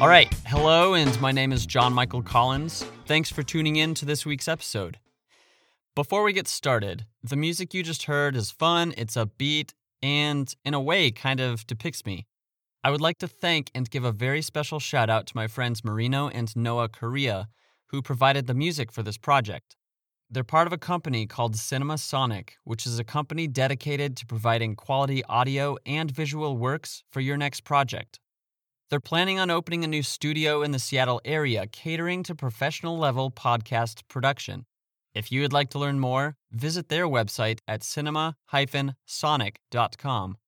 All right. Hello, and my name is John Michael Collins. Thanks for tuning in to this week's episode. Before we get started, the music you just heard is fun, it's upbeat, and in a way kind of depicts me. I would like to thank and give a very special shout out to my friends Marino and Noah Correa, who provided the music for this project. They're part of a company called Cinema Sonic, which is a company dedicated to providing quality audio and visual works for your next project. They're planning on opening a new studio in the Seattle area catering to professional level podcast production. If you would like to learn more, visit their website at cinema sonic.com.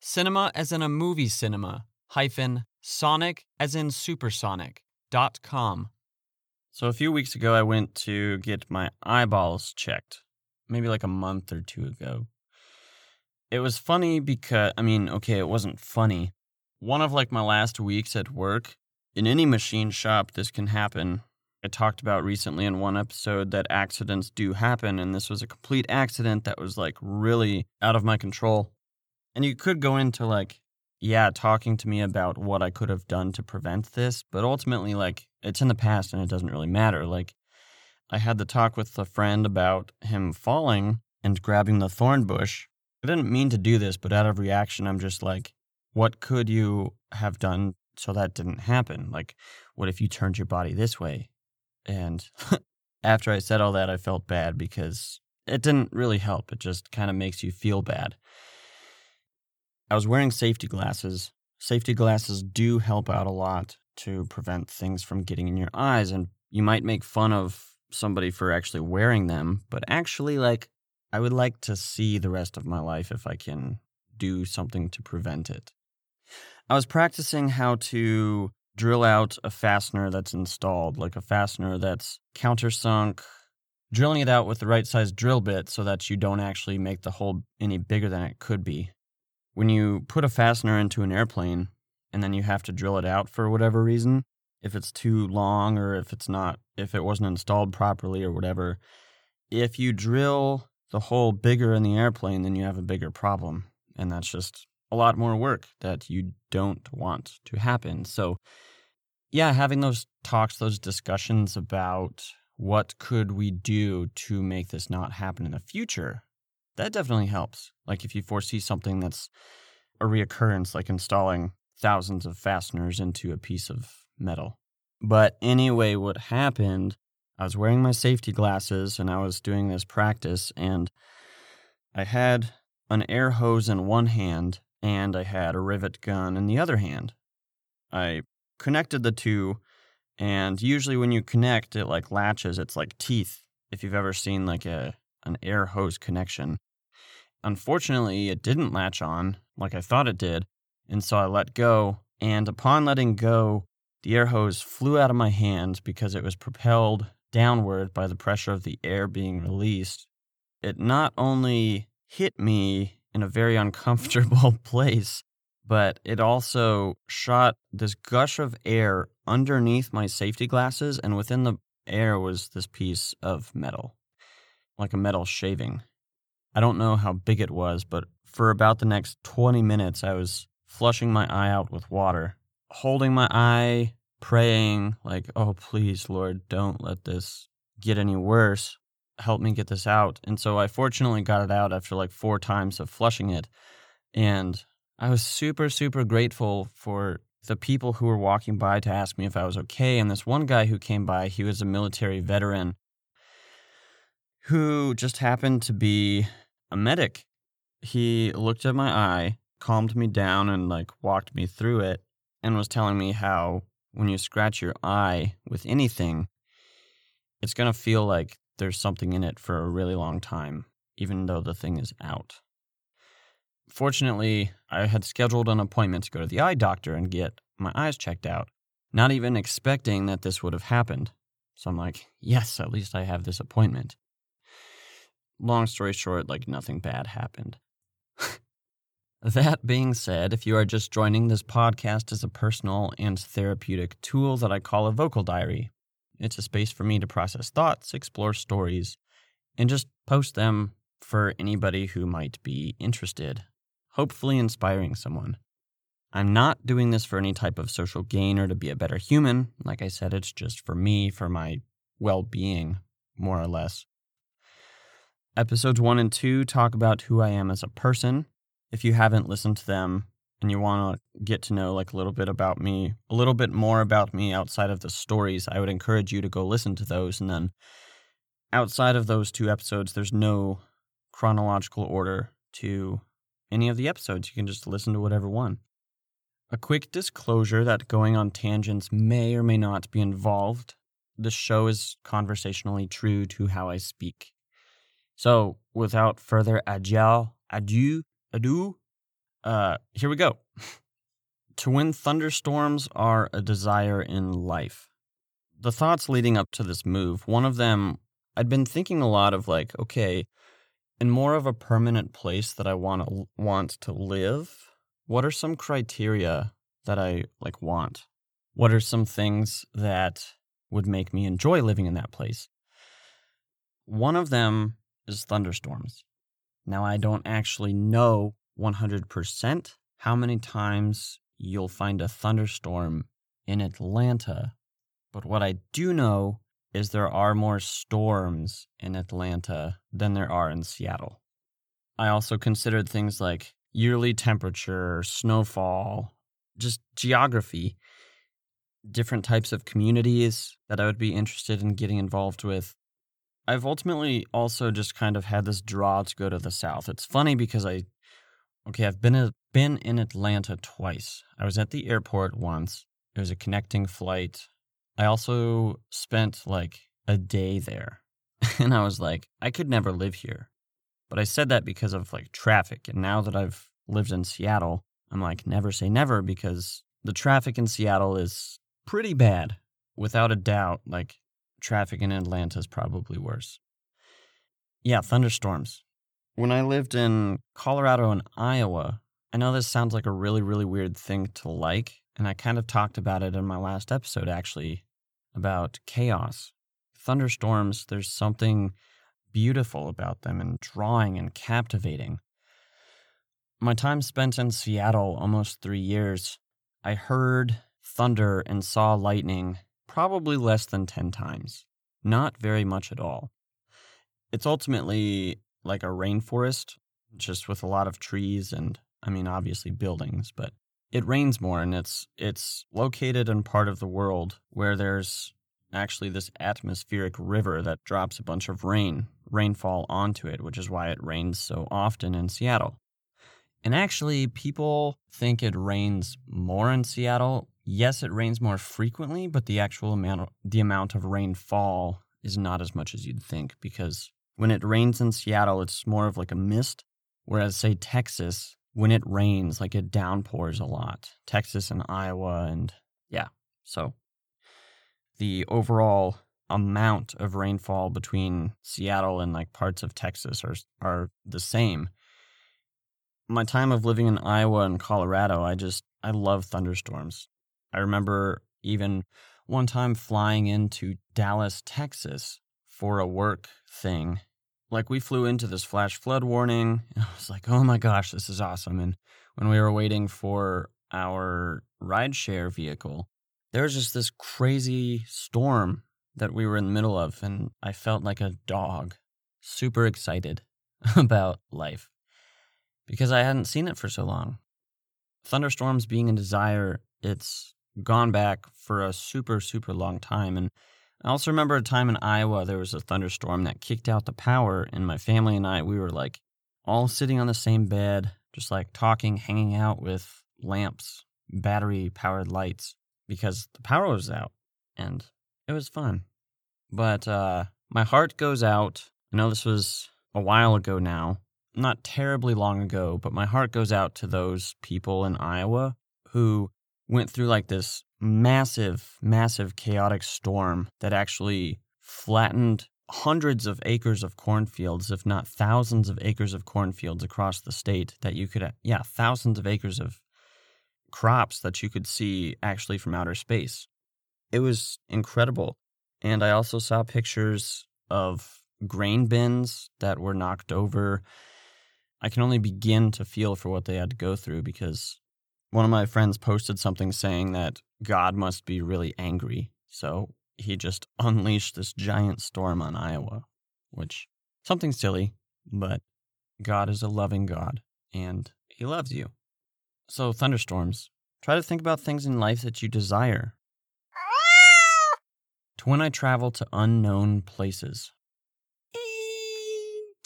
Cinema as in a movie cinema, hyphen sonic as in supersonic.com. So a few weeks ago, I went to get my eyeballs checked, maybe like a month or two ago. It was funny because, I mean, okay, it wasn't funny. One of like my last weeks at work, in any machine shop, this can happen. I talked about recently in one episode that accidents do happen, and this was a complete accident that was like really out of my control. And you could go into like, yeah, talking to me about what I could have done to prevent this, but ultimately, like, it's in the past and it doesn't really matter. Like, I had the talk with a friend about him falling and grabbing the thorn bush. I didn't mean to do this, but out of reaction, I'm just like, what could you have done so that didn't happen? Like, what if you turned your body this way? And after I said all that, I felt bad because it didn't really help. It just kind of makes you feel bad. I was wearing safety glasses. Safety glasses do help out a lot to prevent things from getting in your eyes. And you might make fun of somebody for actually wearing them, but actually, like, I would like to see the rest of my life if I can do something to prevent it. I was practicing how to drill out a fastener that's installed, like a fastener that's countersunk, drilling it out with the right size drill bit so that you don't actually make the hole any bigger than it could be. When you put a fastener into an airplane and then you have to drill it out for whatever reason, if it's too long or if it's not, if it wasn't installed properly or whatever, if you drill the hole bigger in the airplane, then you have a bigger problem. And that's just a lot more work that you don't want to happen. So, yeah, having those talks, those discussions about what could we do to make this not happen in the future, that definitely helps. Like if you foresee something that's a reoccurrence, like installing thousands of fasteners into a piece of metal. But anyway, what happened, I was wearing my safety glasses and I was doing this practice, and I had an air hose in one hand and I had a rivet gun in the other hand. I connected the two, and usually when you connect, it like latches. It's like teeth. If you've ever seen like a an air hose connection. Unfortunately, it didn't latch on like I thought it did, and so I let go. And upon letting go, the air hose flew out of my hand because it was propelled downward by the pressure of the air being released. It not only hit me in a very uncomfortable place. But it also shot this gush of air underneath my safety glasses, and within the air was this piece of metal, like a metal shaving. I don't know how big it was, but for about the next 20 minutes, I was flushing my eye out with water, holding my eye, praying, like, oh, please, Lord, don't let this get any worse help me get this out. And so I fortunately got it out after like four times of flushing it. And I was super, super grateful for the people who were walking by to ask me if I was okay. And this one guy who came by, he was a military veteran who just happened to be a medic. He looked at my eye, calmed me down, and like walked me through it, and was telling me how when you scratch your eye with anything, it's going to feel like there's something in it for a really long time, even though the thing is out. Fortunately, I had scheduled an appointment to go to the eye doctor and get my eyes checked out, not even expecting that this would have happened. So I'm like, yes, at least I have this appointment. Long story short, like nothing bad happened. that being said, if you are just joining, this podcast is a personal and therapeutic tool that I call a vocal diary. It's a space for me to process thoughts, explore stories, and just post them for anybody who might be interested, hopefully inspiring someone. I'm not doing this for any type of social gain or to be a better human. Like I said, it's just for me, for my well being, more or less. Episodes one and two talk about who I am as a person. If you haven't listened to them and you want to get to know like a little bit about me, a little bit more about me outside of the stories, I would encourage you to go listen to those. And then outside of those two episodes, there's no chronological order to any of the episodes. You can just listen to whatever one. A quick disclosure that going on tangents may or may not be involved. The show is conversationally true to how I speak. So, without further ado, adieu, adieu, uh, here we go. to win thunderstorms are a desire in life. The thoughts leading up to this move, one of them, I'd been thinking a lot of like, okay, in more of a permanent place that I want to want to live, what are some criteria that I like want? What are some things that would make me enjoy living in that place? One of them is thunderstorms. Now, I don't actually know 100% how many times you'll find a thunderstorm in Atlanta, but what I do know is there are more storms in Atlanta than there are in Seattle. I also considered things like yearly temperature, snowfall, just geography, different types of communities that I would be interested in getting involved with. I've ultimately also just kind of had this draw to go to the South. It's funny because I, okay, I've been, a, been in Atlanta twice. I was at the airport once, it was a connecting flight. I also spent like a day there. And I was like, I could never live here. But I said that because of like traffic. And now that I've lived in Seattle, I'm like, never say never because the traffic in Seattle is pretty bad. Without a doubt, like traffic in Atlanta is probably worse. Yeah, thunderstorms. When I lived in Colorado and Iowa, I know this sounds like a really, really weird thing to like. And I kind of talked about it in my last episode, actually, about chaos. Thunderstorms, there's something beautiful about them and drawing and captivating. My time spent in Seattle, almost three years, I heard thunder and saw lightning probably less than 10 times. Not very much at all. It's ultimately like a rainforest, just with a lot of trees and, I mean, obviously buildings, but it rains more and it's it's located in part of the world where there's actually this atmospheric river that drops a bunch of rain, rainfall onto it, which is why it rains so often in Seattle. And actually, people think it rains more in Seattle. Yes, it rains more frequently, but the actual amount the amount of rainfall is not as much as you'd think because when it rains in Seattle, it's more of like a mist, whereas say Texas, when it rains, like it downpours a lot. Texas and Iowa and yeah. So the overall amount of rainfall between Seattle and like parts of Texas are are the same. My time of living in Iowa and Colorado, I just I love thunderstorms. I remember even one time flying into Dallas, Texas for a work thing. Like we flew into this flash flood warning, I was like, "Oh my gosh, this is awesome!" And when we were waiting for our rideshare vehicle, there was just this crazy storm that we were in the middle of, and I felt like a dog, super excited about life because I hadn't seen it for so long. Thunderstorms being a desire, it's gone back for a super, super long time. And I also remember a time in Iowa, there was a thunderstorm that kicked out the power, and my family and I, we were like all sitting on the same bed, just like talking, hanging out with lamps, battery powered lights because the power was out and it was fun. But uh, my heart goes out. I know this was a while ago now, not terribly long ago, but my heart goes out to those people in Iowa who went through like this massive, massive chaotic storm that actually flattened hundreds of acres of cornfields, if not thousands of acres of cornfields across the state that you could, uh, yeah, thousands of acres of crops that you could see actually from outer space. It was incredible. And I also saw pictures of grain bins that were knocked over. I can only begin to feel for what they had to go through because one of my friends posted something saying that God must be really angry. So he just unleashed this giant storm on Iowa, which something silly, but God is a loving God and he loves you. So, thunderstorms, try to think about things in life that you desire. to when I travel to unknown places.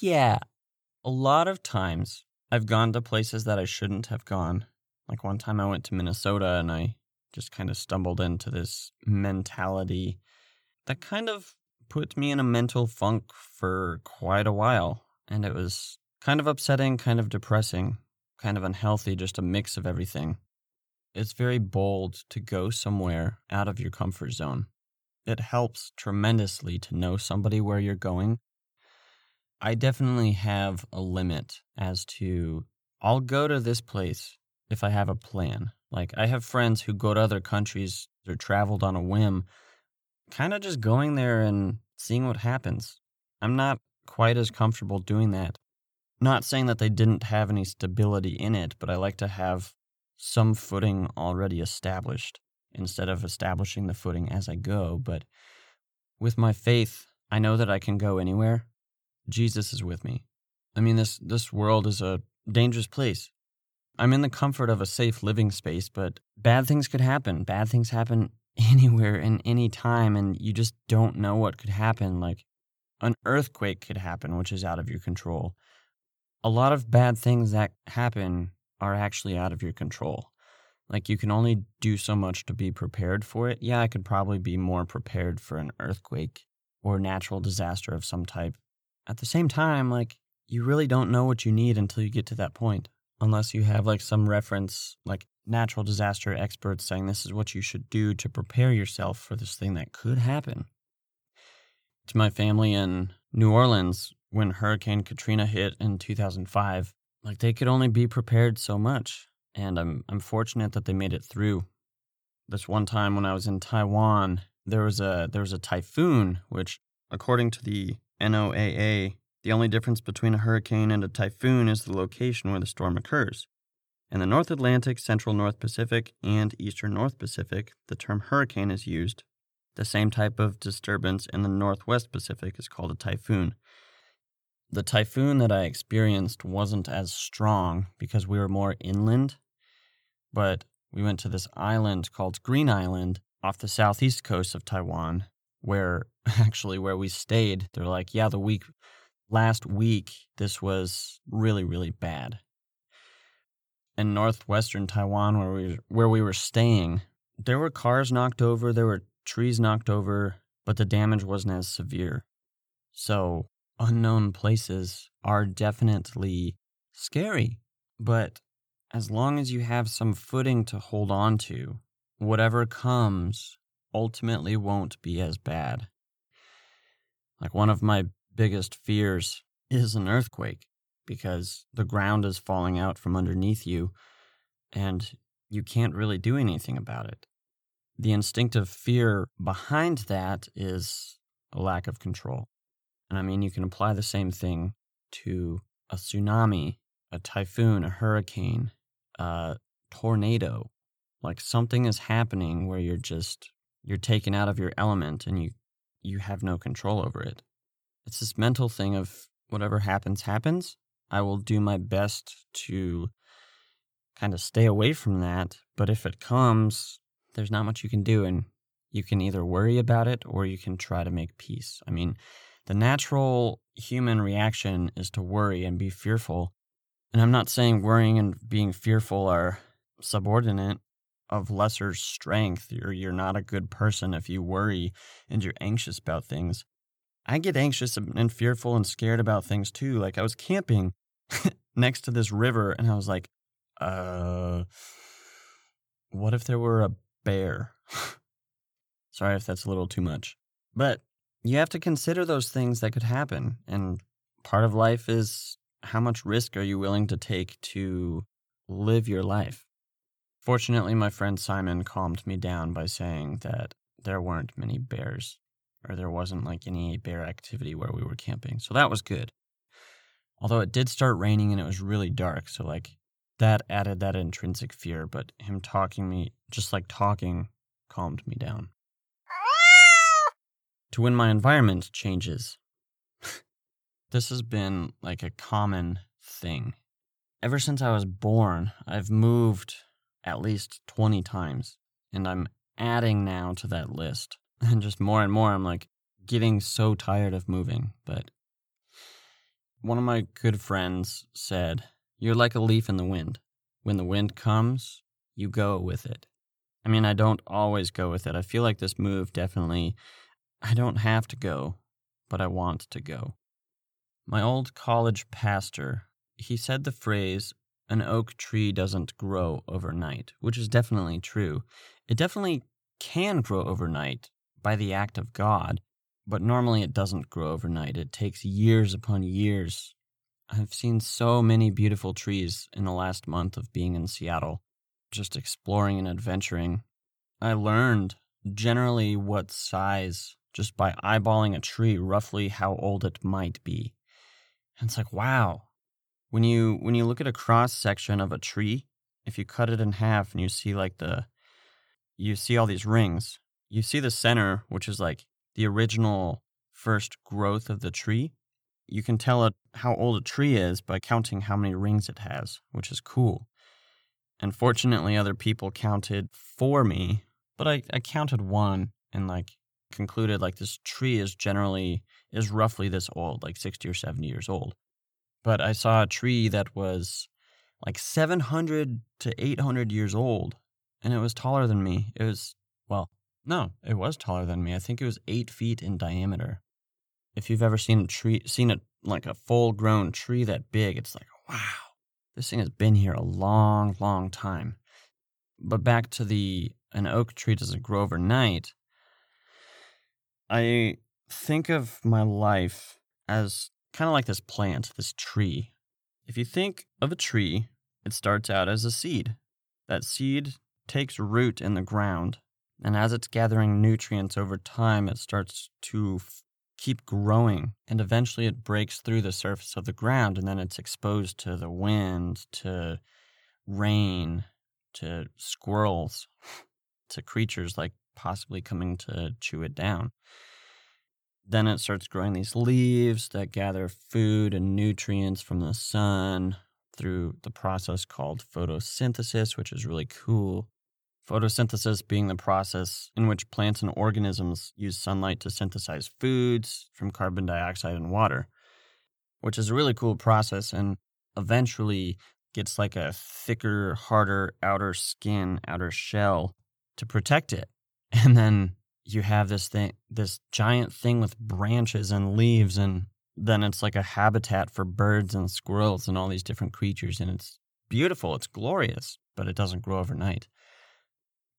Yeah, a lot of times I've gone to places that I shouldn't have gone. Like one time I went to Minnesota and I just kind of stumbled into this mentality that kind of put me in a mental funk for quite a while. And it was kind of upsetting, kind of depressing, kind of unhealthy, just a mix of everything. It's very bold to go somewhere out of your comfort zone. It helps tremendously to know somebody where you're going. I definitely have a limit as to I'll go to this place if I have a plan. Like, I have friends who go to other countries or traveled on a whim, kind of just going there and seeing what happens. I'm not quite as comfortable doing that. Not saying that they didn't have any stability in it, but I like to have some footing already established instead of establishing the footing as I go. But with my faith, I know that I can go anywhere. Jesus is with me. I mean, this, this world is a dangerous place. I'm in the comfort of a safe living space, but bad things could happen. Bad things happen anywhere and any time, and you just don't know what could happen. Like an earthquake could happen, which is out of your control. A lot of bad things that happen are actually out of your control. Like you can only do so much to be prepared for it. Yeah, I could probably be more prepared for an earthquake or natural disaster of some type. At the same time, like you really don't know what you need until you get to that point unless you have like some reference, like natural disaster experts saying this is what you should do to prepare yourself for this thing that could happen. To my family in New Orleans, when Hurricane Katrina hit in 2005, like they could only be prepared so much. And I'm, I'm fortunate that they made it through. This one time when I was in Taiwan, there was a there was a typhoon, which according to the NOAA the only difference between a hurricane and a typhoon is the location where the storm occurs. In the North Atlantic, Central North Pacific, and Eastern North Pacific, the term hurricane is used. The same type of disturbance in the Northwest Pacific is called a typhoon. The typhoon that I experienced wasn't as strong because we were more inland, but we went to this island called Green Island off the southeast coast of Taiwan, where actually where we stayed, they're like, yeah, the week last week, this was really, really bad. In northwestern Taiwan, where we where we were staying, there were cars knocked over, there were trees knocked over, but the damage wasn't as severe. So unknown places are definitely scary, but as long as you have some footing to hold on to, whatever comes ultimately won't be as bad. Like one of my biggest fears is an earthquake because the ground is falling out from underneath you and you can't really do anything about it. The instinctive fear behind that is a lack of control. And I mean, you can apply the same thing to a tsunami, a typhoon, a hurricane, a tornado. Like something is happening where you're just you're taken out of your element and you you have no control over it. It's this mental thing of whatever happens, happens. I will do my best to kind of stay away from that. But if it comes, there's not much you can do. And you can either worry about it or you can try to make peace. I mean, the natural human reaction is to worry and be fearful. And I'm not saying worrying and being fearful are subordinate of lesser strength or you're not a good person if you worry and you're anxious about things. I get anxious and fearful and scared about things too. Like I was camping next to this river and I was like, uh, what if there were a bear? Sorry if that's a little too much. But you have to consider those things that could happen. And part of life is how much risk are you willing to take to live your life? Fortunately, my friend Simon calmed me down by saying that there weren't many bears or there wasn't like any bear activity where we were camping. So that was good. Although it did start raining and it was really dark. So, like, that added that intrinsic fear, but him talking me, just like talking, calmed me down. to when my environment changes. this has been like a common thing. Ever since I was born, I've moved at least 20 times, and I'm adding now to that list. And just more and more, I'm like getting so tired of moving. But one of my good friends said, You're like a leaf in the wind. When the wind comes, you go with it. I mean, I don't always go with it. I feel like this move definitely, I don't have to go, but I want to go. My old college pastor, he said the phrase, an oak tree doesn't grow overnight, which is definitely true. It definitely can grow overnight by the act of God, but normally it doesn't grow overnight. It takes years upon years. I've seen so many beautiful trees in the last month of being in Seattle, just exploring and adventuring. I learned generally what size just by eyeballing a tree, roughly how old it might be. And it's like, wow. When you when you look at a cross section of a tree, if you cut it in half and you see like the you see all these rings, you see the center, which is like the original first growth of the tree. You can tell how old a tree is by counting how many rings it has, which is cool. And fortunately, other people counted for me, but I, I counted one and like concluded like this tree is generally is roughly this old, like 60 or 70 years old. But I saw a tree that was like 700 to 800 years old and it was taller than me. It was, well, no, it was taller than me. I think it was eight feet in diameter. If you've ever seen a tree, seen a like a full grown tree that big, it's like, wow, this thing has been here a long, long time. But back to the an oak tree doesn't grow overnight. I think of my life as kind of like this plant, this tree. If you think of a tree, it starts out as a seed. That seed takes root in the ground and as it's gathering nutrients over time, it starts to f- keep growing. And eventually it breaks through the surface of the ground and then it's exposed to the wind, to rain, to squirrels, to creatures like possibly coming to chew it down. Then it starts growing these leaves that gather food and nutrients from the sun through the process called photosynthesis, which is really cool. Photosynthesis being the process in which plants and organisms use sunlight to synthesize foods from carbon dioxide and water, which is a really cool process and eventually gets like a thicker, harder outer skin, outer shell to protect it. And then you have this thing, this giant thing with branches and leaves, and then it's like a habitat for birds and squirrels and all these different creatures. And it's beautiful, it's glorious, but it doesn't grow overnight.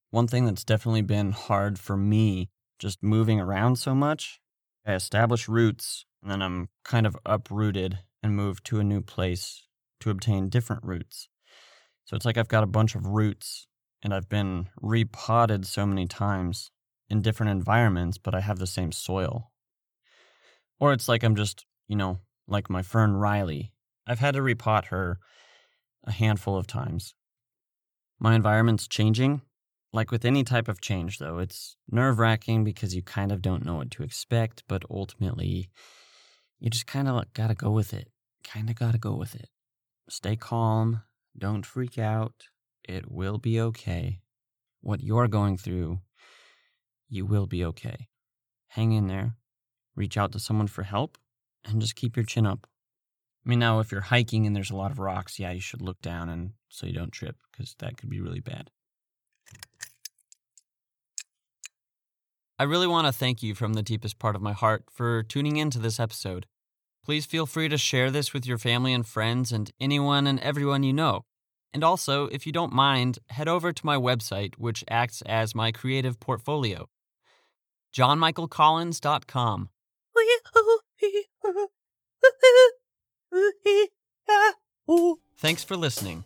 One thing that's definitely been hard for me, just moving around so much, I establish roots and then I'm kind of uprooted and move to a new place to obtain different roots. So it's like I've got a bunch of roots and I've been repotted so many times in different environments, but I have the same soil. Or it's like I'm just, you know, like my fern Riley. I've had to repot her a handful of times. My environment's changing, like with any type of change, though, it's nerve wracking because you kind of don't know what to expect, but ultimately, you just kind of gotta go with it. Kind of gotta go with it. Stay calm. Don't freak out. It will be okay. What you're going through, you will be okay. Hang in there. Reach out to someone for help and just keep your chin up. I mean, now, if you're hiking and there's a lot of rocks, yeah, you should look down and so you don't trip because that could be really bad. I really want to thank you from the deepest part of my heart for tuning in to this episode. Please feel free to share this with your family and friends and anyone and everyone you know. And also, if you don't mind, head over to my website, which acts as my creative portfolio johnmichaelcollins.com. Thanks for listening.